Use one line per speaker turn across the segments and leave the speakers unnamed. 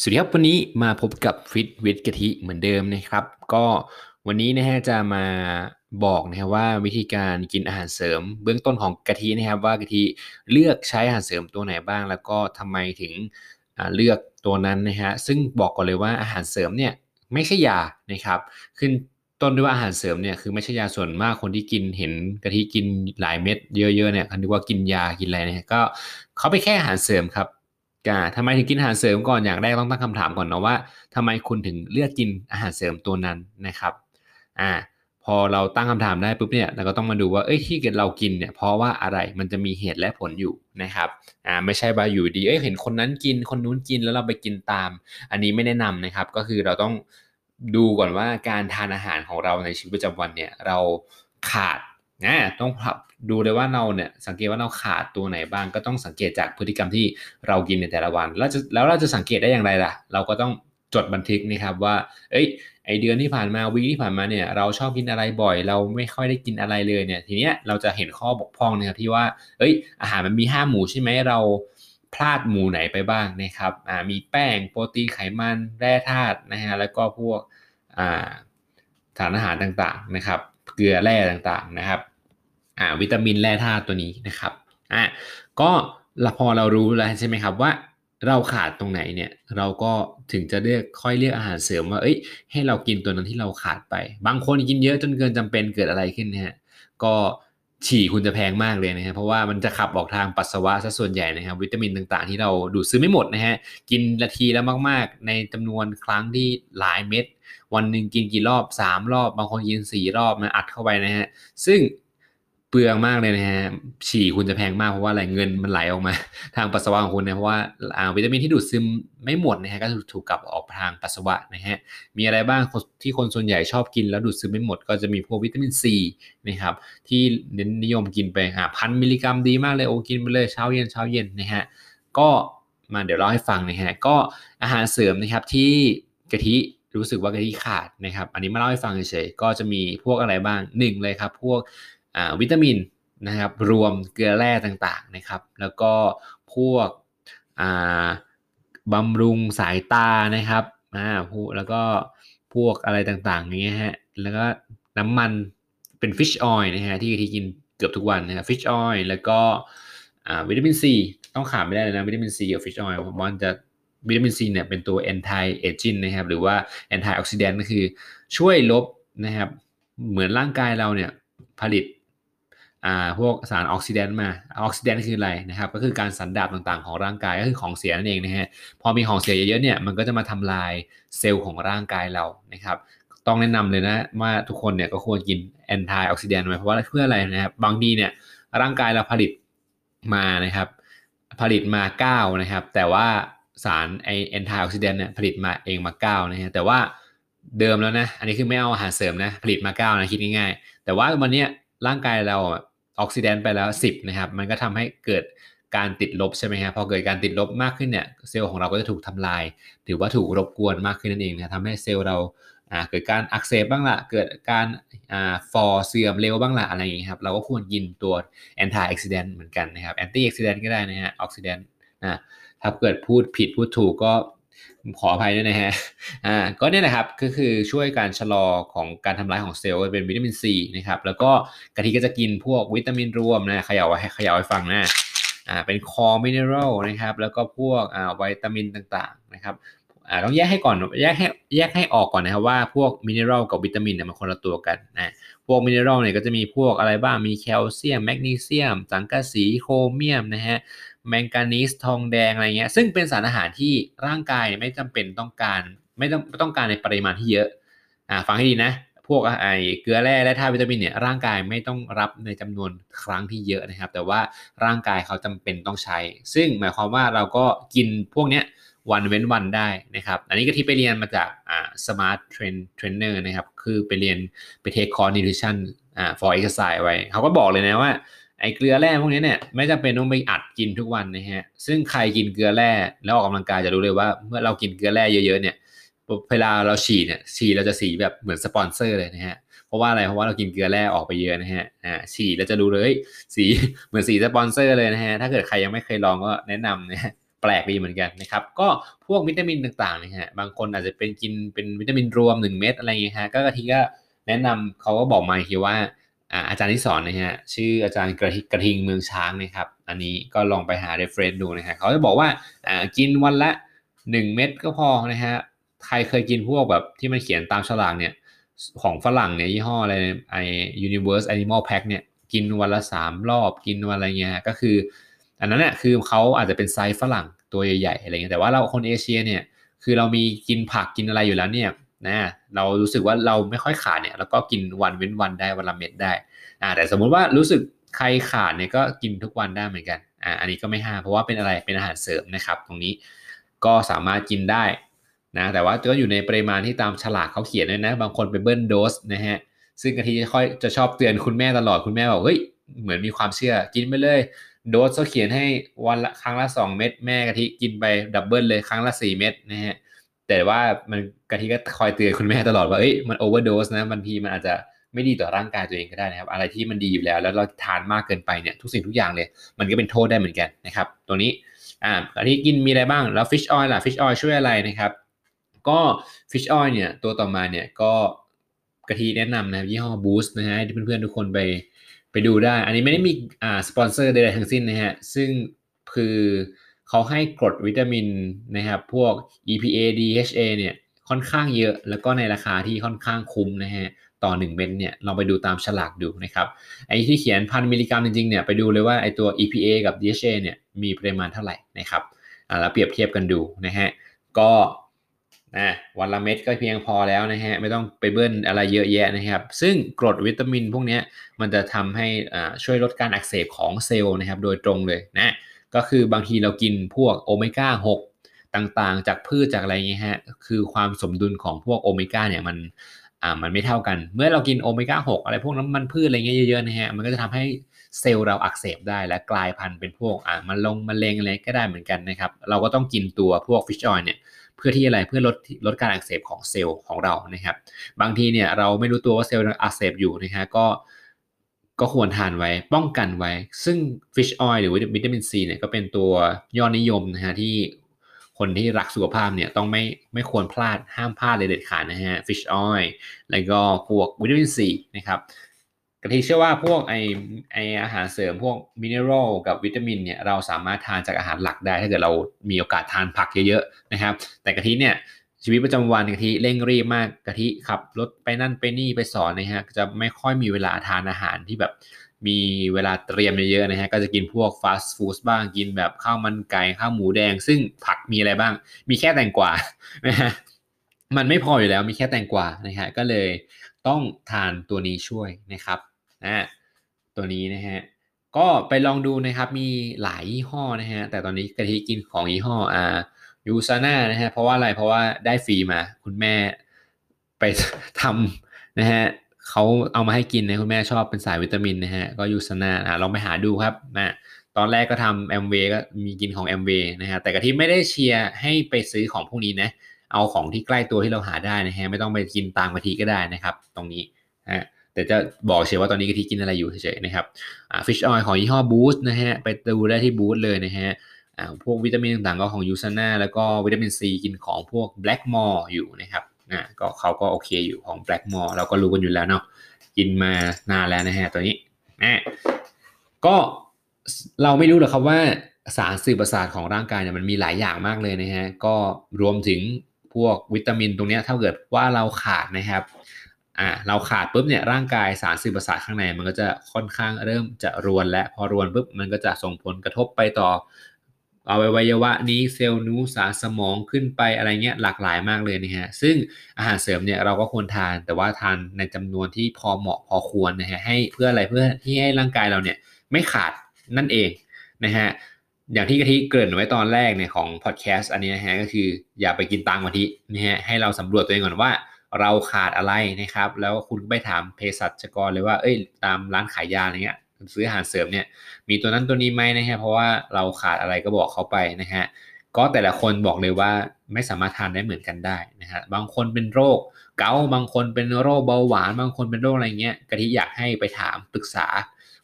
สวัสดีครับวันนี้มาพบกับฟิตวิดกะทิเหมือนเดิมนะครับ ก็วันนี้นะฮะจะมาบอกนะครับว่าวิธีการกินอาหารเสริม เบื้องต้นของกะทินะครับว่ากะทิเลือกใช้อาหารเสริมตัวไหนบ้าง แล้วก็ทำไมถึงเลือกตัวนั้นนะฮะซึ่งบอกก่อนเลยว่าอาหารเสริมเนี่ยไม่ใช่ยานะครับขึ้นต้นด้วยว่าอาหารเสริมเนี่ยคือไม่ใช่ยาส่วนมากคนที่กินเห็นกะทิกินหลายเม็ดเยอะๆเนี่ยคันนึกว่ากินยากินอะไรเนี่ยก็เขาไปแค่อาหารเสริมครับ กาทำไมถึงกินอาหารเสริมก่อนอย่างแรกต้องตั้งคำถามก่อนนะว่าทำไมคุณถึงเลือกกินอาหารเสริมตัวนั้นนะครับอ่าพอเราตั้งคำถามได้ปุ๊บเนี่ยเราก็ต้องมาดูว่าเอ้ยที่เกิดเรากินเนี่ยเพราะว่าอะไรมันจะมีเหตุและผลอยู่นะครับอ่าไม่ใช่ว่าอยู่ดีเอ้ยเห็นคนนั้นกินคนนู้นกินแล้วเราไปกินตาม อันนี้ไม่แนะนำนะครับ ก็คือเราต้องดูก่อนว่าการทานอาหารของเราในชีวิตประจำวันเนี่ยเราขาด นะต้องดูเลยว่าเราเนี่ยสังเกตว่าเราขาดตัวไหนบ้างก็ต้องสังเกตจากพฤติกรรมที่เรากินในแต่ละวัน แล้วจะแล้วเราจะสังเกตได้อย่างไรล่ะ เราก็ต้องจดบันทึกนะครับว่า เอ้ย ไอเดือนที่ผ่านมาวีที่ผ่านมาเนี่ย เราชอบกินอะไรบ่อย เราไม่ค่อยได้กินอะไรเลยเนี่ย ทีเนี้ยเราจะเห็นข้อบกพร่องนะครับที่ว่า เอ้ย อาหารมันมีห้าหมู่ใช่ไหมเราพลาดหมู่ไหนไปบ้างนะครับ อ่า มีแป้ง โปรตีน ไขมัน แร่ธาตุนะฮะ แล้วก็พวก อ่าสารอาหารต่างๆนะครับ เกลือแร่ต่างๆนะครับอ่าวิตามินแร่ธาตุตัวนี้นะครับอะก็พอเรารู้แล้วใช่ไหมครับว่าเราขาดตรงไหนเนี่ยเราก็ถึงจะเลือกค่อยเลือกอาหารเสริมว่าเอ้ยให้เรากินตัวนั้นที่เราขาดไป บางคนกินเยอะจนเกินจำเป็นเกิดอะไรขึ้นเนี่ยก็ฉี่คุณจะแพงมากเลยนะครับเพราะว่ามันจะขับออกทางปัสสาวะซะส่วนใหญ่นะครับวิตามินต่างๆ ที่เราดูดซื้อไม่หมดนะฮะกินนาทีแล้วมากๆ ในจำนวนครั้งที่หลายเม็ด วันหนึ่งกินกี่รอบ 3 รอบ บางคนกิน 4 รอบมาอัดเข้าไปนะฮะ ซึ่งเปลืองมากเลยนะฮะ ฉี่คุณจะแพงมากเพราะว่าอะไรเงินมันไหลออกมา ทางปัสสาวะของคุณนะเพราะว่าวิตามินที่ดูดซึมไม่หมดนะฮะก็ถูกกลับออกทางปัสสาวะนะฮะ มีอะไรบ้างที่คนส่วนใหญ่ชอบกินแล้วดูดซึมไม่หมด ก็จะมีพวกวิตามินซีนะครับที่เน้นนิยมกินไปหาพันมิลลิกรัมดีมากเลยโอ้กินไปเลยเช้าเย็นเช้าเย็นนะฮะก็มาเดี๋ยวเล่าให้ฟังนะฮะก็อาหารเสริมนะครับที่กะทิ รู้สึกว่ากะทิขาดนะครับ อันนี้มาเล่าให้ฟังเฉยๆก็จะมีพวกอะไรบ้างหนึ่งเลยครับ พวกวิตามินนะครับ รวมเกลือแร่ต่างๆนะครับ แล้วก็พวกบำรุงสายตานะครับอ่าพวกแล้วก็พวกอะไรต่างๆอย่างเงี้ยฮะแล้วก็น้ำมันเป็นฟิชออยล์นะฮะที่ที่กินเกือบทุกวันนะครับ fish oil แล้วก็วิตามินซีต้องขาดไม่ได้เลยนะวิตามินซีกับ fish oil เพราะมันจะ วิตามินซีเนี่ยเป็นตัว anti aging นะครับหรือว่า anti oxidant ก็คือช่วยลบนะครับเหมือนร่างกายเราเนี่ยผลิตอ่าพวกสาร oxidant มา oxidant คืออะไรนะครับก็คือการสันดาปต่างๆของร่างกายก็คือของเสียนั่นเองนะฮะพอมีของเสียเยอะๆเนี่ยมันก็จะมาทำลายเซลล์ของร่างกายเรานะครับต้องแนะนำเลยนะว่าทุกคนเนี่ยก็ควรกินแอนตี้ออกซิแดนต์ไว้เพราะว่าเพื่ออะไรนะครับบางทีเนี่ยร่างกายเราผลิตมานะครับผลิตมา9นะครับแต่ว่า สารไอแอนตี้ออกซิแดนต์เนี่ยผลิตมาเองมา9นะฮะแต่ว่าเดิมแล้วนะ อันนี้คือไม่เอาอาหารเสริมนะผลิตมา9นะคิดง่ายๆ แต่ว่าวันนี้ร่างกายเราออกซิแดนต์ไปแล้ว10นะครับมันก็ทำให้เกิดการติดลบใช่ไหมครัพอเกิดการติดลบมากขึ้นเนี่ยเซลล์ของเราก็จะถูกทำลาย ถือว่าถูกรบกวนมากขึ้นนั่นเองนะทำให้เซลล์เราเกิดการอักเสบบ้างละเกิดการฟอร์เสื่อมเร็วบ้างละอะไรอย่างนี้ครับเราก็ควรกินตัว anti oxidant เหมือนกันนะครับ anti oxidant ก็ได้นะฮะ oxidant นะ ถ้าเกิดพูดผิดพูดถูกก็ขออภัยด้วยนะฮะ อ่า ก็เนี่ยนะครับ ก็คือช่วยการชะลอของการทำลายของเซลล์เป็นวิตามินซีนะครับ แล้วก็กะทิก็จะกินพวกวิตามินรวมนะขยายให้ขยายให้ฟังนะ อ่า เป็นก็ mineral นะครับ แล้วก็พวกอ่าวิตามินต่างๆนะครับ อ่า ต้องแยกให้ก่อน แยกให้ แยกให้ออกก่อนนะครับว่าพวก mineral กับวิตามินเนี่ยมันคนละตัวกันนะ พวก mineral เนี่ยก็จะมีพวกอะไรบ้าง มีแคลเซียม แมกนีเซียม สังกะสี โครเมียมนะฮะ แมงกานีสทองแดงอะไรเงี้ยซึ่งเป็นสารอาหารที่ร่างกายไม่จำเป็นต้องการไม่ต้องต้องการในปริมาณที่เยอะอ่าฟังให้ดีนะ พวกไอเกลือแร่และธาตุวิตามินเนี่ยร่างกายไม่ต้องรับในจำนวนครั้งที่เยอะนะครับ แต่ว่าร่างกายเขาจำเป็นต้องใช้ ซึ่งหมายความว่าเราก็กินพวกเนี้ยวันเว้นวันได้นะครับ อันนี้ก็ที่ไปเรียนมาจากอ่า smart train trainer นะครับ คือไปเรียนไป take คอร์ส nutrition อ่า for exercise ไว้ เขาก็บอกเลยนะว่า ไอเกลือแร่พวกนี้เนี่ยไม่จำเป็นต้องไปอัดกินทุกวันนะฮะซึ่งใครกินเกลือแร่แล้วออกกำลังกายจะรู้เลยว่า เมื่อเรากินเกลือแร่เยอะๆเนี่ยเวลาเราฉี่เนี่ยฉี่เราจะสีแบบเหมือนสปอนเซอร์เลยนะฮะเพราะว่าอะไรเพราะว่าเรากินเกลือแร่ออกไปเยอะนะฮะอ่าฉี่เราจะดูเลยสีเหมือนสีสปอนเซอร์เลยนะฮะถ้าเกิดใครยังไม่เคยลองก็แนะนำนะฮะแปลกดีเหมือนกันนะครับ ก็พวกวิตามินต่างๆนะฮะบางคนอาจจะเป็นกินเป็นวิตามินรวม 1 เม็ดอะไรเงี้ยฮะก็กะทิก็แนะนำเขาก็บอกมาทีว่า อาจารย์ที่สอนนะฮะชื่ออาจารย์กระทิกระทิงเมืองช้างนะครับ อันนี้ก็ลองไปหา reference ดูนะฮะเขาจะบอกว่ากินวันละ 1 เม็ดก็พอนะฮะใครเคยกินพวกแบบที่มันเขียนตามฉลากเนี่ยของฝรั่งเนี่ยยี่ห้ออะไรไอ Universe Animal Pack เนี่ยกินวันละ 3 รอบกินวันอะไรเงี้ยก็คือ อันนั้นเนี่ยคือเขาอาจจะเป็นไซส์ฝรั่งตัวใหญ่ๆอะไรเงี้ยแต่ว่าเราคนเอเชียเนี่ยคือเรามีกินผักกินอะไรอยู่แล้วเนี่ย นะเรารู้สึกว่าเราไม่ค่อยขาดเนี่ยแล้วก็กินวันเว้นวันได้วันละเม็ดได้อ่าแต่สมมุติว่ารู้สึกใครขาดเนี่ยก็กินทุกวันได้เหมือนกันอ่าอันนี้ก็ไม่ห้ามเพราะว่าเป็นอะไรเป็นอาหารเสริมนะครับ ตรงนี้ก็สามารถกินได้นะแต่ว่าก็อยู่ในปริมาณที่ตามฉลากเขาเขียนด้วยนะ บางคนไปเบิ้ลโดสนะฮะซึ่งกะทิจะค่อยจะชอบเตือนคุณแม่ตลอดคุณแม่บอกเฮ้ยเหมือนมีความเชื่อกินไปเลย โดสเขาเขียนให้วันละครั้งละ 2 เม็ดแม่กะทิกินไป double เลยครั้งละ 4 เม็ดนะฮะ แต่ว่ามันกะทิก็คอยเตือนคุณแม่ตลอดว่าเอ้ยมัน overdose นะบางทีมันอาจจะไม่ดีต่อร่างกายตัวเองก็ได้นะครับ อะไรที่มันดีอยู่แล้ว แล้วเราทานมากเกินไปเนี่ยทุกสิ่งทุกอย่างเลย มันก็เป็นโทษได้เหมือนกันนะครับ ตัวนี้อ่ากะทิกินมีอะไรบ้างแล้ว fish oil ล่ะ fish oil ช่วยอะไรนะครับ ก็ fish oil เนี่ยตัวต่อมาเนี่ยก็กะทิแนะนำนะยี่ห้อบูสต์นะฮะที่เพื่อนๆทุกคนไปไปดูได้ อันนี้ไม่ได้มีอ่าสปอนเซอร์ใดๆทั้งสิ้นนะฮะซึ่งคือ เขาให้กรดวิตามินนะครับพวก EPA DHA เนี่ยค่อนข้างเยอะ แล้วก็ในราคาที่ค่อนข้างคุ้มนะฮะต่อ 1 เม็ดเนี่ยลองไปดูตามฉลากดูนะครับไอ้ที่เขียนพันมิลลิกรัมจริงๆเนี่ยไปดูเลยว่าไอ้ตัว EPA กับ DHA เนี่ยมีปริมาณเท่าไหร่นะครับอ่าแล้วเปรียบเทียบกันดูนะฮะก็นะวันละเม็ดก็เพียงพอแล้วนะฮะไม่ต้องไปเบิ้ลอะไรเยอะแยะนะครับ ซึ่งกรดวิตามินพวกนี้มันจะทำให้อ่าช่วยลดการอักเสบของเซลล์นะครับโดยตรงเลยนะ ก็คือบางทีเรากินพวกโอเมก้า6ต่างๆ จากพืชจากอะไรเงี้ยฮะคือความสมดุลของพวกโอเมก้าเนี่ยมันอ่ามันไม่เท่ากัน เมื่อเรากินโอเมก้า6อะไรพวกน้ำมันพืชอะไรเงี้ยเยอะๆนะฮะมันก็จะทำให้เซลล์เราอักเสบได้และกลายพันธุ์เป็นพวกอ่ามันลงมะเร็งอะไรก็ได้เหมือนกันนะครับ เราก็ต้องกินตัวพวก fish oil เนี่ยเพื่อที่อะไรเพื่อลดลดการอักเสบของเซลล์ของเรานะครับ บางทีเนี่ยเราไม่รู้ตัวว่าเซลล์อักเสบอยู่นะฮะก็ ก็ควรทานไว้ป้องกันไว้ ซึ่ง fish oil หรือวิตามินซีเนี่ยก็เป็นตัวยอดนิยมนะฮะที่คนที่รักสุขภาพเนี่ยต้องไม่ไม่ควรพลาดห้ามพลาดเลยเด็ดขาดนะฮะ fish oil แล้วก็พวกวิตามินซีนะครับกะทิเชื่อว่าพวกไอไออาหารเสริมพวก mineral กับวิตามินเนี่ยเราสามารถทานจากอาหารหลักได้ ถ้าเกิดเรามีโอกาสทานผักเยอะๆนะครับ แต่กะทิเนี่ย ชีวิตประจำวันกะทิเร่งรีบมากกะทิขับรถไปนั่นไปนี่ไปสอนนะฮะจะไม่ค่อยมีเวลาทานอาหารที่แบบมีเวลาเตรียมเยอะๆนะฮะก็จะกินพวกฟาสต์ฟู้ดบ้างกินแบบข้าวมันไก่ข้าวหมูแดง ซึ่งผักมีอะไรบ้าง มีแค่แตงกวานะฮะมันไม่พออยู่แล้วมีแค่แตงกวานะฮะก็เลยต้องทานตัวนี้ช่วยนะครับนะตัวนี้นะฮะก็ไปลองดูนะครับมีหลายยี่ห้อนะฮะแต่ตอนนี้กะทิกินของยี่ห้ออ่า USANA นะฮะเพราะว่าอะไรเพราะว่าได้ฟรีมาคุณแม่ไปทำนะฮะเขาเอามาให้กินนะคุณแม่ชอบเป็นสายวิตามินนะฮะก็ USANA อะลองไปหาดูครับนะตอนแรกก็ทำแอมเวก็มีกินของแอมเวนะฮะแต่กะทิไม่ได้เชียร์ให้ไปซื้อของพวกนี้นะเอาของที่ใกล้ตัวที่เราหาได้นะฮะไม่ต้องไปกินตามกะทิก็ได้นะครับ ตรงนี้ฮะแต่จะบอกเฉยว่าตอนนี้กะทิกินอะไรอยู่เฉยๆนะครับ fish oil ของยี่ห้อ Boost นะฮะไปดูได้ที่ Boost เลยนะฮะ พวกวิตามินต่างๆ ก็ของ USANA แล้วก็วิตามินซีกินของพวก Blackmores อยู่นะครับอ่าก็เขาก็โอเคอยู่ของ Blackmores เราก็รู้กันอยู่แล้วเนาะกินมานานแล้วนะฮะตัวนี้นะก็เราไม่รู้หรอกครับว่าสารสื่อประสาทของร่างกายเนี่ยมันมีหลายอย่างมากเลยนะฮะก็รวมถึงพวกวิตามินตรงนี้ถ้าเกิดว่าเราขาดนะครับอ่าเราขาดปุ๊บเนี่ยร่างกายสารสื่อประสาทข้างในมันก็จะค่อนข้างเริ่มจะรวนและพอรวนปุ๊บมันก็จะส่งผลกระทบไปต่อ อวัยวะนี้เซลล์นู้สารสมองขึ้นไปอะไรเงี้ยหลากหลายมากเลยนะฮะซึ่งอาหารเสริมเนี่ยเราก็ควรทานแต่ว่าทานในจำนวนที่พอเหมาะพอควรนะฮะให้เพื่ออะไรเพื่อที่ให้ร่างกายเราเนี่ยไม่ขาดนั่นเองนะฮะอย่างที่กะทิเกริ่นไว้ตอนแรกเนี่ยของพอดแคสต์อันนี้นะฮะก็คืออย่าไปกินตังกะทินะฮะให้เราสำรวจตัวเองก่อนว่าเราขาดอะไรนะครับ แล้วคุณไปถามเภสัชกรเลยว่าเอ้ยตามร้านขายยาอะไรเงี้ย ซื้ออาหารเสริมเนี่ยมีตัวนั้นตัวนี้ไหมนะฮะเพราะว่าเราขาดอะไรก็บอกเขาไปนะฮะก็แต่ละคนบอกเลยว่าไม่สามารถทานได้เหมือนกันได้นะฮะบางคนเป็นโรคเกาบางคนเป็นโรคเบาหวาน บางคนเป็นโรคอะไรเงี้ยกะทิอยากให้ไปถามปรึกษา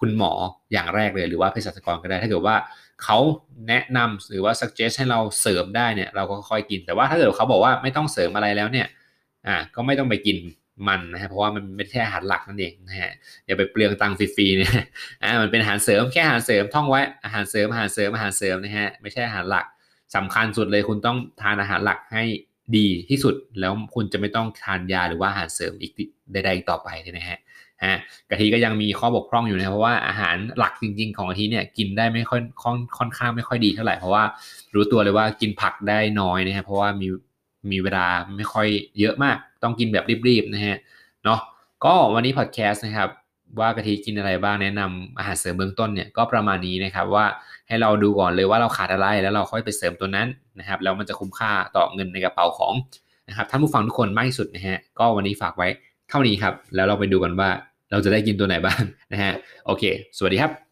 คุณหมออย่างแรกเลยหรือว่าเภสัชกรก็ได้ ถ้าเกิดว่าเขาแนะนำหรือว่า suggest ให้เราเสริมได้เนี่ยเราก็ค่อยกิน แต่ว่าถ้าเกิดเขาบอกว่าไม่ต้องเสริมอะไรแล้วเนี่ยอ่าก็ไม่ต้องไปกิน มันนะฮะเพราะว่ามันไม่ใช่อาหารหลักนั่นเองนะฮะอย่าไปเปลืองตังค์ฟรีๆเนี่ยอ่ามันเป็นอาหารเสริมแค่อาหารเสริมท่องไว้อาหารเสริมอาหารเสริมอาหารเสริมนะฮะไม่ใช่อาหารหลักสำคัญสุดเลยคุณต้องทานอาหารหลักให้ดีที่สุดแล้วคุณจะไม่ต้องทานยาหรือว่าอาหารเสริมอีกใดๆต่อไปนะฮะฮะกะทิก็ยังมีข้อบกพร่องอยู่นะเพราะว่าอาหารหลักจริง ๆ ของกะทิเนี่ยกินได้ไม่ค่อยค่อนค่อนข้างไม่ค่อยดีเท่าไหร่เพราะว่ารู้ตัวเลยว่ากินผักได้น้อยนะฮะเพราะว่ามี มีเวลาไม่ค่อยเยอะมาก ต้องกินแบบรีบๆนะฮะเนาะก็วันนี้พอดแคสต์นะครับว่ากะทิกินอะไรบ้างแนะนำอาหารเสริมเบื้องต้นเนี่ยก็ประมาณนี้นะครับว่าให้เราดูก่อนเลยว่าเราขาดอะไรแล้วเราค่อยไปเสริมตัวนั้นนะครับแล้วมันจะคุ้มค่าต่อเงินในกระเป๋าของนะครับท่านผู้ฟังทุกคนมากที่สุดนะฮะก็วันนี้ฝากไว้เท่านี้ครับ แล้วเราไปดูกันว่าเราจะได้กินตัวไหนบ้างนะฮะโอเค สวัสดีครับ